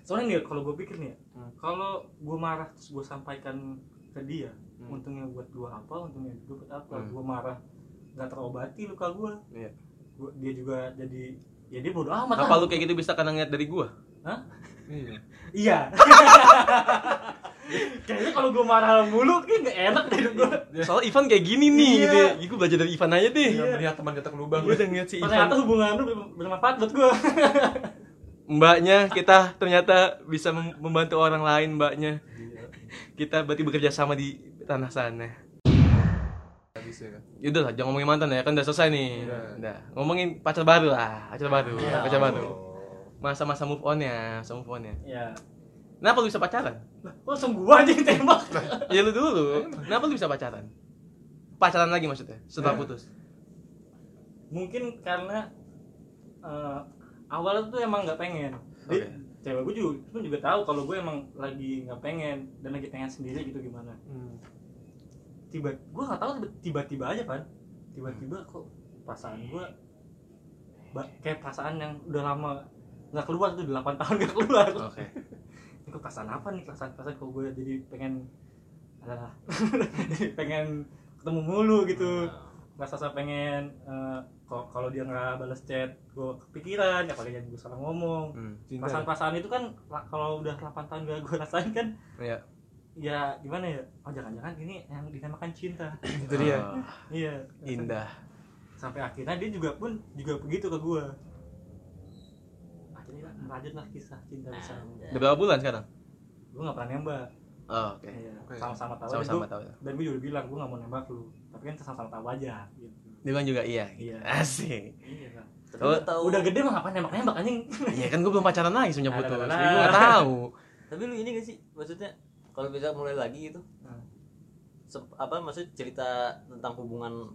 soalnya nih kalau gue pikir nih ya, Hmm. kalau gue marah terus gue sampaikan ke dia Hmm. untungnya buat gue apa untungnya gue buat apa Hmm. gue marah nggak terobati luka gue Iya. Gua- dia juga jadi ya dia bodo amat apa lah. lu kayak gitu bisa karena ngeliat dari gue Hah? iya iya kayaknya kalau gue marah mulu kayak gak enak deh gue soalnya Ivan kayak gini nih Iya. gitu ya gue belajar dari Ivan aja deh Iya, melihat teman ke lubang gue udah ngeliat si ternyata Ivan hubungan lu ber- bermanfaat buat gue mbaknya kita ternyata bisa mem- membantu orang lain mbaknya kita berarti bekerja sama di tanah sana bisa kan Yaudah lah, jangan ngomongin mantan ya, kan udah selesai nih. Udah. Udah. Ngomongin pacar baru lah, pacar baru, Iya. pacar baru. Oh. Masa-masa move on ya, masa move on ya. ya Kenapa lu bisa pacaran? Lah langsung gue aja yang tembak ya lu dulu. Kenapa lu bisa pacaran? Pacaran lagi maksudnya, setelah Iya. putus. mungkin karena eh, awalnya tuh emang nggak pengen Jadi, Oke. cewek gue juga pun juga tahu kalau gue emang lagi nggak pengen dan lagi pengen sendiri gitu gimana hmm. tiba gue nggak tahu tiba-tiba aja kan tiba-tiba kok perasaan gue kayak perasaan yang udah lama nggak keluar tuh 8 tahun nggak keluar oke kok perasaan apa nih? Perasaan perasaan kok gue jadi pengen alah jadi pengen ketemu mulu gitu. Rasa rasa pengen eh, kok kalau dia nggak balas chat gue kepikiran ya paling gue salah ngomong. Hmm. cinta. Perasaan perasaan itu kan la- kalau udah 8 tahun gak gue rasain kan Iya. ya gimana ya? Oh jangan-jangan ini yang dinamakan cinta. Itu dia. Iya. Indah. Sampai akhirnya dia juga pun juga begitu ke gue akhirnya merajut lah kisah cinta besar udah. Berapa bulan sekarang? Gue nggak pernah nembak. Oh, oke. Iya, Oke. sama-sama tahu sama-sama tahu ya dan gue juga bilang gue nggak mau nembak lu. Tapi kan sama-sama tahu aja gitu. Dia bilang juga iya Iya. asik. Iya kan Kalau- tahu udah gede mah ngapain nembak nembak anjing? Iya kan gue belum pacaran lagi semenjak putus. jadi gue nggak tahu. Tapi lu ini gak sih? Maksudnya kalau bisa mulai lagi gitu sep- apa maksudnya cerita tentang hubungan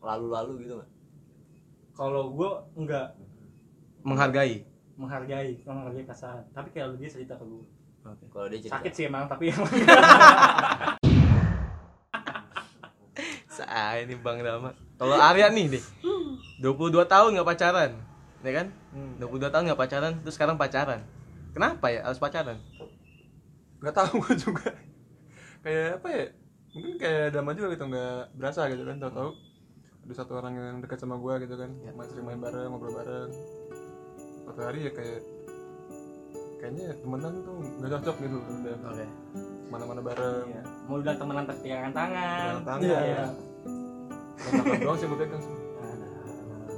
lalu-lalu gitu nggak? Kalau gue nggak. Menghargai menghargai menghargai perasaan tapi kalau dia cerita ke gue oke kalau dia cerita sakit sih emang tapi emang Saya ini Bang Dama. Kalau Arya nih deh. 22 tahun nggak pacaran. Ya kan? Hmm. 22 tahun nggak pacaran, terus sekarang pacaran. Kenapa ya harus pacaran? nggak tahu gue juga kayak apa ya mungkin kayak dama juga gitu nggak berasa gitu kan tahu-tahu ada satu orang yang dekat sama gue gitu kan Ya. main sering main bareng ngobrol bareng satu hari ya kayak kayaknya temenan tuh nggak cocok gitu udah Oke. mana-mana bareng Iya. mau bilang temenan tapi pegangan tangan Pegangan tangan. Iya. Kontakan doang sih gue pegang sih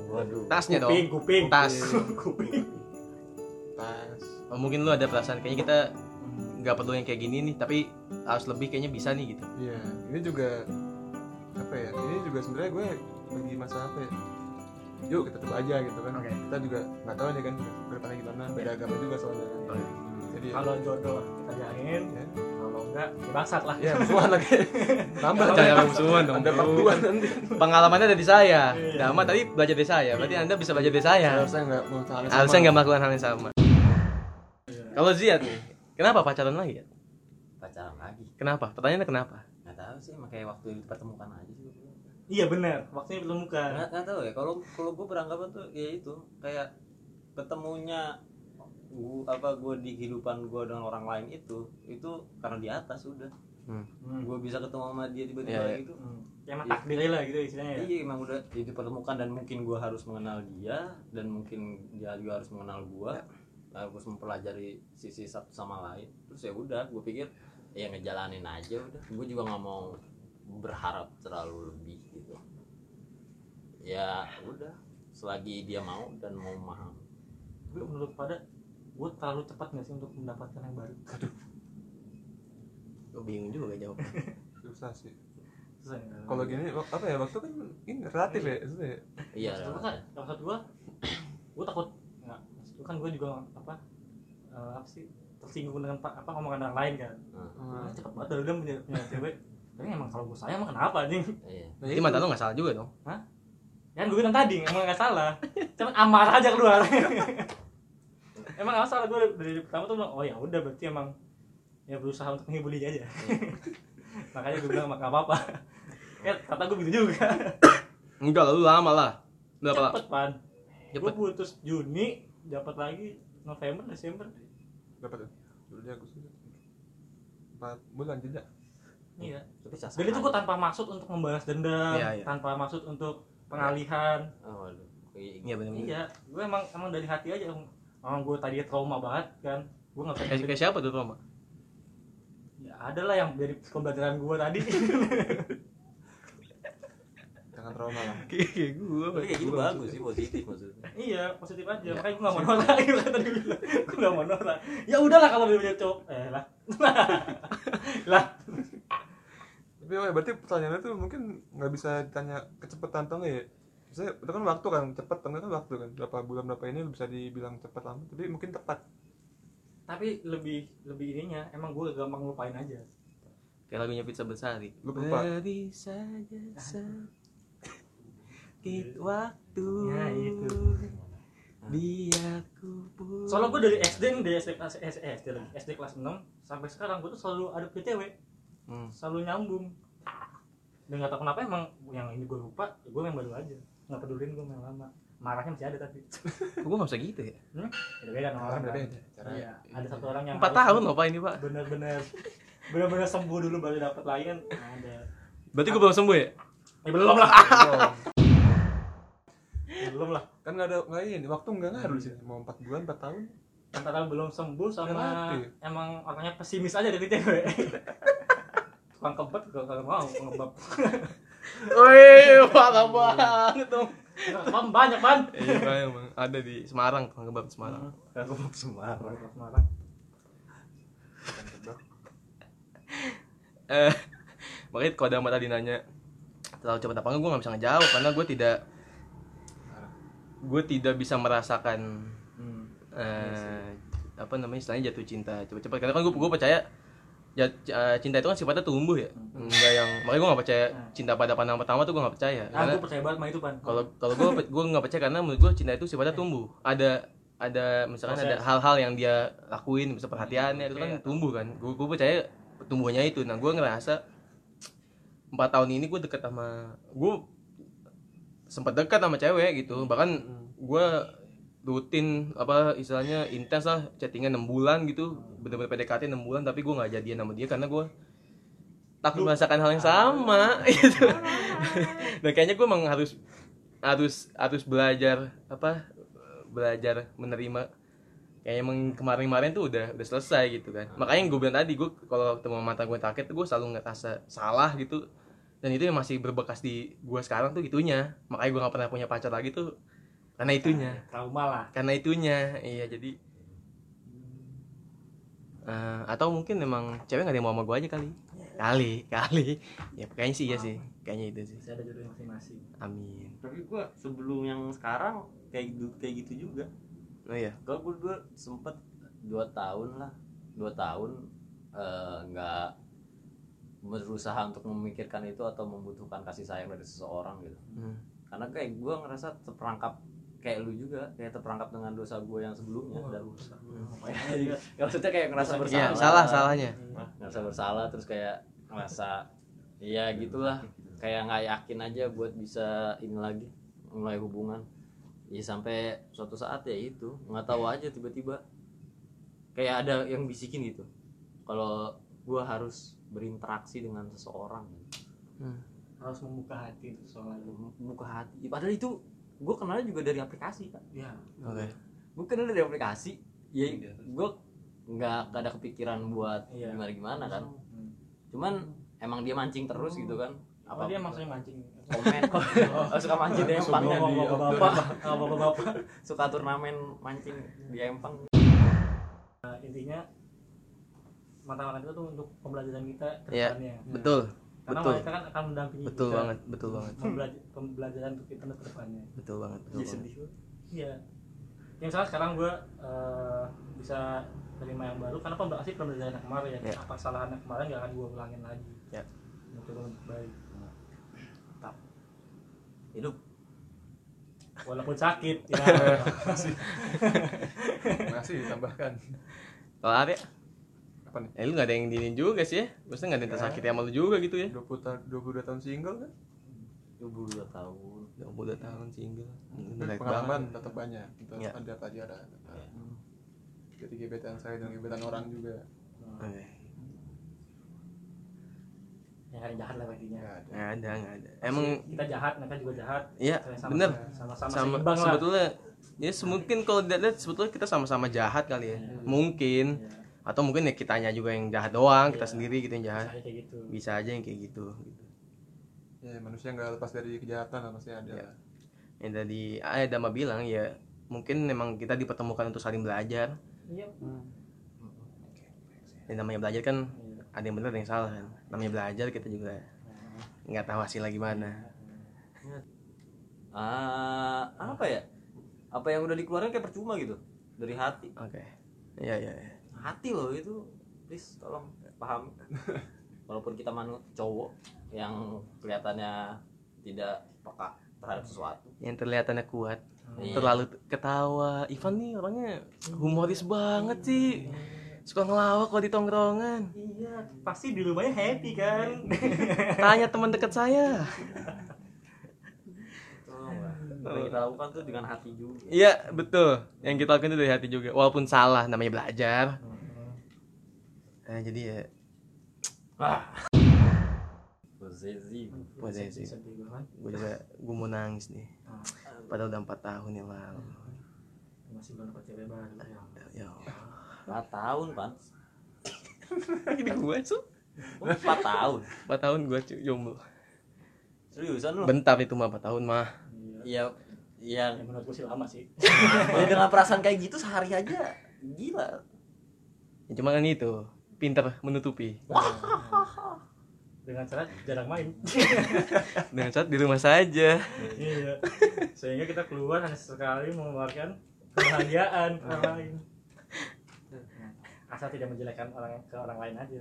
waduh Tasnya kuping dong. kuping Tas. kuping tas Oh, mungkin lu ada perasaan kayaknya kita nggak perlu yang kayak gini nih, tapi harus lebih kayaknya bisa nih gitu. iya ini juga apa ya ini juga sebenarnya gue lagi masa apa ya yuk kita coba aja gitu kan Oke. kita juga nggak tahu nih kan ke depannya gimana beda agama juga soalnya kan Oke. jadi kalau jodoh kita jalanin ya, kalau enggak ya bangsat lah ya musuhan lagi nambah Jangan jangan musuhan dong. ada dua nanti Pengalamannya ada di saya. Iya. Dama tadi belajar dari saya. Berarti Anda bisa belajar dari saya. harusnya nggak Harusnya nggak melakukan hal yang sama. Kalau Ziad nih, kenapa pacaran lagi ya? pacaran lagi Kenapa? Pertanyaannya kenapa? nggak tahu sih emang kayak waktu dipertemukan aja sih gua. Iya benar. Waktunya belum buka. Nggak nggak tahu ya. Kalau kalau gue beranggapan tuh ya itu. Kayak ketemunya gua apa gue di kehidupan gue dengan orang lain itu itu karena di atas udah. Hmm. gue bisa ketemu sama dia tiba-tiba Iya, iya. gitu. Hmm. Ya, emang Iya. takdir lah gitu istilahnya ya. Iya emang udah dipertemukan dan mungkin gue harus mengenal dia dan mungkin dia juga harus mengenal gue harus mempelajari sisi satu sama lain. Terus ya udah gue pikir ya ngejalanin aja udah. Gue juga nggak mau berharap terlalu lebih ya udah selagi dia mau dan mau memahami Gue menurut pada gue terlalu cepat nggak sih untuk mendapatkan yang baru Gue bingung juga jawab. susah sih Susah ya. kalau gini apa ya waktu kan ini relatif ya maksudnya ya. iya maksud gue kan maksud gue gue takut nggak maksud gue kan gue juga apa eh, apa sih tersinggung dengan apa omongan orang lain kan Hmm. Wah, cepet banget udah punya, punya cewek tapi emang kalau gue sayang emang kenapa anjing iya Jadi itu. mantan lu nggak salah juga dong. ya kan gue bilang tadi emang nggak salah. Cuman amarah aja keluar. Emang nggak salah gue dari pertama tuh bilang oh ya udah berarti emang ya berusaha untuk menghibur dia aja. Makanya gue bilang nggak apa-apa. Ya kata gue begitu juga. Enggak lah, lu lama lah. Lu apa? cepet pan. Gue putus Juni dapat lagi November Desember. Berapa tuh dulu dia Agustus. Empat bulan tidak iya. Dan itu gue tanpa maksud untuk membalas dendam Iya, iya. tanpa maksud untuk pengalihan. Oh, waduh. Kayak- Iya benar. iya gue emang emang dari hati aja. Emang gue tadi trauma banget kan. Gue nggak Kayak, kayak siapa tuh Roma? ya ada lah yang dari pembelajaran gue tadi. Jangan trauma lah. Kayak gue. tapi kayak gitu bagus sih positif maksudnya. Iya positif aja. Ya. makanya gue nggak mau nolak. Gitu kan tadi bilang gue nggak mau nolak. Ya udahlah kalau dia punya cowok eh lah. Lah tapi oh ya, berarti pertanyaannya tuh mungkin nggak bisa ditanya kecepatan atau enggak ya Maksudnya itu kan waktu kan cepet atau enggak kan waktu kan berapa bulan berapa ini bisa dibilang cepat lama tapi mungkin tepat tapi lebih lebih ininya emang gue gampang lupain aja Kayak lagunya Pizza Bersari. Lu lupa. Beri saja sedikit waktu. Ya, itu. Biar ku pulang. soalnya gue dari SD nih dari SD kelas eh, SD lagi SD kelas 6 sampai sekarang gue tuh selalu ada PTW Hmm. selalu nyambung. Dan nggak tahu kenapa emang yang ini gue lupa gue yang baru aja. Nggak pedulin gue yang lama. Marahnya masih ada tapi. Gue nggak bisa gitu ya? Hmm? beda beda orang Orang kan? berbeda cara iya ada satu orang yang empat tahun loh pak ini pak. Bener-bener bener-bener sembuh dulu baru dapat lagi kan ada. Berarti gue belum sembuh ya? Ya belum lah. Belum. Ya, belum. Lah. Kan nggak ada nggak ini waktu nggak ngaruh di sini mau empat bulan empat tahun. Antara belum sembuh sama Relatif. emang orangnya pesimis aja dari cewek tukang kebet gak kagak mau ngebab Wih, parah banget dong. kebab banyak ban Iya, Pak, emang ada di Semarang, tukang kebab Semarang. Kebab Semarang. Kebab Semarang Eh, makanya kalau Dama tadi nanya terlalu cepat apa enggak, gue nggak bisa ngejawab karena gue tidak gue tidak bisa merasakan hmm. eh, apa namanya istilahnya jatuh cinta cepat-cepat karena kan gue gue percaya jat- eh, cinta itu kan sifatnya tumbuh ya? Enggak yang makanya gue nggak percaya cinta pada pandang pertama tuh gue nggak percaya. Nah karena gue percaya banget sama itu ban kalau kalau gue gue nggak percaya karena menurut gue cinta itu sifatnya tumbuh. Ada ada misalkan ada Proses. hal-hal yang dia lakuin bisa perhatiannya itu kan tumbuh kan? Gue gue percaya tumbuhnya itu. Nah gue ngerasa empat tahun ini gue deket sama gue sempat dekat sama cewek gitu. Bahkan gue rutin apa istilahnya intens lah chattingan enam bulan gitu. Bener-bener PDKT enam bulan tapi gue nggak jadian sama dia karena gue takut merasakan hal yang sama gitu. Dan kayaknya gue emang harus harus harus belajar apa belajar menerima. Kayak emang kemarin-kemarin tuh udah udah selesai gitu kan. Makanya gue bilang tadi gue kalau ketemu mantan gue tuh gue selalu ngerasa salah gitu. Dan itu yang masih berbekas di gue sekarang tuh itunya. Makanya gue gak pernah punya pacar lagi tuh karena itunya. Trauma lah. Karena itunya iya jadi Eh, atau mungkin emang cewek gak ada yang mau sama gue aja kali. Kali kali. Ya kayaknya sih iya sih. Kayaknya itu sih. Bisa ada jodoh masing-masing. Amin. Tapi gua sebelum yang sekarang kayak gitu kayak gitu juga. oh iya. Kalau gue dulu sempet dua tahun lah, dua tahun eh, nggak berusaha untuk memikirkan itu atau membutuhkan kasih sayang dari seseorang gitu. Hmm. Karena kayak gue ngerasa terperangkap kayak lu juga, kayak terperangkap dengan dosa gue yang sebelumnya. Dan ya, maksudnya kayak ngerasa Iya, bersalah. salah salahnya. Ngerasa bersalah terus kayak ngerasa ya gitulah. Kayak nggak yakin aja buat bisa ini lagi mulai hubungan. Ya sampai suatu saat ya itu nggak tahu aja tiba-tiba. Kayak ada yang bisikin gitu. Kalau gua harus berinteraksi dengan seseorang. Hmm. harus membuka hati soalnya. Buka hati. Padahal itu gue kenalnya juga dari aplikasi kan ya oke. Gue kenal dari aplikasi. Ya gue nggak ada kepikiran buat Iya. gimana gimana kan? Hmm. cuman emang dia mancing terus gitu kan. Apa dia maksudnya mancing? Komen. Oh, suka mancing di empang Bapak- jadi bapak-bapak bapak-bapak suka turnamen mancing di empang. Nah, intinya mata-mata itu tuh untuk pembelajaran kita ke Iya, depannya. betul karena betul. mereka kan akan mendampingi betul kita banget betul banget. pembelajaran untuk kita ke depannya betul banget betul jadi banget. Sedih iya. Ya misalnya sekarang gue bisa terima yang baru karena pembelajaran pembelajaran yang kemarin Iya. apa kesalahan yang kemarin gak akan gue ulangin lagi. Ya. mencoba untuk baik. Hidup. Walaupun sakit ya. Masih ditambahkan. Kalau Arya apa nih? Eh lu gak ada yang dinin juga sih ya. Maksudnya gak ada yang tersakiti sama lu juga gitu ya. 20 tahun 22 tahun single kan? 22 tahun. Udah tahun single. Tapi Jelek pengalaman banget. tetap banyak. Tetap Iya. ada pelajaran tetap. jadi gebetan saya dan gebetan orang juga. Oke. yang ada jahat lah intinya nggak ada. Nggak ada emang kita jahat mereka juga jahat. Iya, Sama- bener. sama-sama sama seimbang lah. sebetulnya ya mungkin kalau dilihat sebetulnya kita sama-sama jahat kali ya. Mungkin. Iya. Atau mungkin ya kitanya juga yang jahat doang kita Iya. sendiri gitu yang jahat. Misalnya kayak gitu. Bisa aja yang kayak gitu gitu. ya manusia nggak lepas dari kejahatan lah pasti ada. Iya. yang tadi ah, Dama bilang ya mungkin memang kita dipertemukan untuk saling belajar. Iya. Dan namanya belajar kan Iya. ada yang benar ada yang salah kan. Namanya belajar kita juga nggak tahu hasilnya gimana. Ah apa ya? Apa yang udah dikeluarin kayak percuma gitu? Dari hati. Oke. Iya iya iya. Hati loh itu. Please tolong paham. Walaupun kita manut cowok yang kelihatannya tidak peka terhadap sesuatu. Yang terlihatannya kuat. Iya. terlalu ketawa. Ivan nih orangnya humoris banget sih. Suka ngelawak kalau di tongkrongan. Iya pasti di rumahnya happy kan? Tanya teman dekat saya Yang kita lakukan tuh dengan hati juga. Iya betul. Yang kita lakukan itu dari hati juga. Walaupun salah namanya belajar. Nah, jadi ya posesif. Posesif. Banget. Gue juga gue mau nangis nih. Padahal udah empat tahun yang lalu masih belum dapat cewek baru ya ya Allah. 4 tahun pan gini gue su Oh, 4 tahun? Empat tahun gue jomblo. Seriusan lu? Bentar itu mah empat tahun mah iya iya. Ya menurut gue sih lama sih. Ya dengan perasaan kayak gitu sehari aja gila. Ya cuma kan itu pintar menutupi. Dengan cara jarang main. Dengan saat di rumah saja. Iya. Sehingga kita keluar hanya sekali mengeluarkan kebahagiaan ke orang lain. Asal tidak menjelekkan orang ke orang lain aja.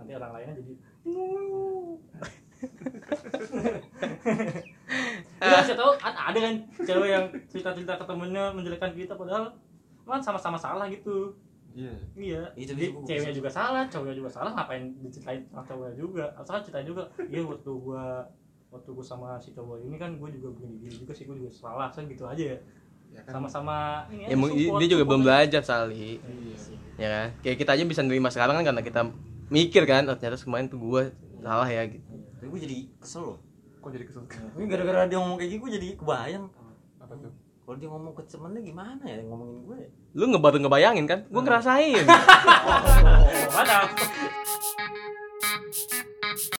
Nanti orang lainnya jadi Iya, saya tahu kan ada kan cewek yang cerita-cerita ke temennya menjelekkan kita padahal kan sama-sama salah gitu. iya Iya. Itu ceweknya juga salah, cowoknya juga salah, ngapain diceritain sama cowoknya juga? Asal ceritain juga, iya waktu gua waktu gua sama si cowok ini kan gua juga begini gini juga sih gua juga salah, kan gitu aja ya. ya kan Sama-sama ini ya support, dia juga belum aja. belajar sali Iya ya kan kayak kita aja bisa nerima sekarang kan karena kita mikir kan oh, ternyata kemarin tuh gue salah ya gitu tapi gue jadi kesel loh kok jadi kesel ini gara-gara dia ngomong kayak gitu gue jadi kebayang apa tuh kalau dia ngomong ke temennya gimana ya ngomongin gue ya? lu ngebaru ngebayangin kan gue ngerasain Oh, mantap.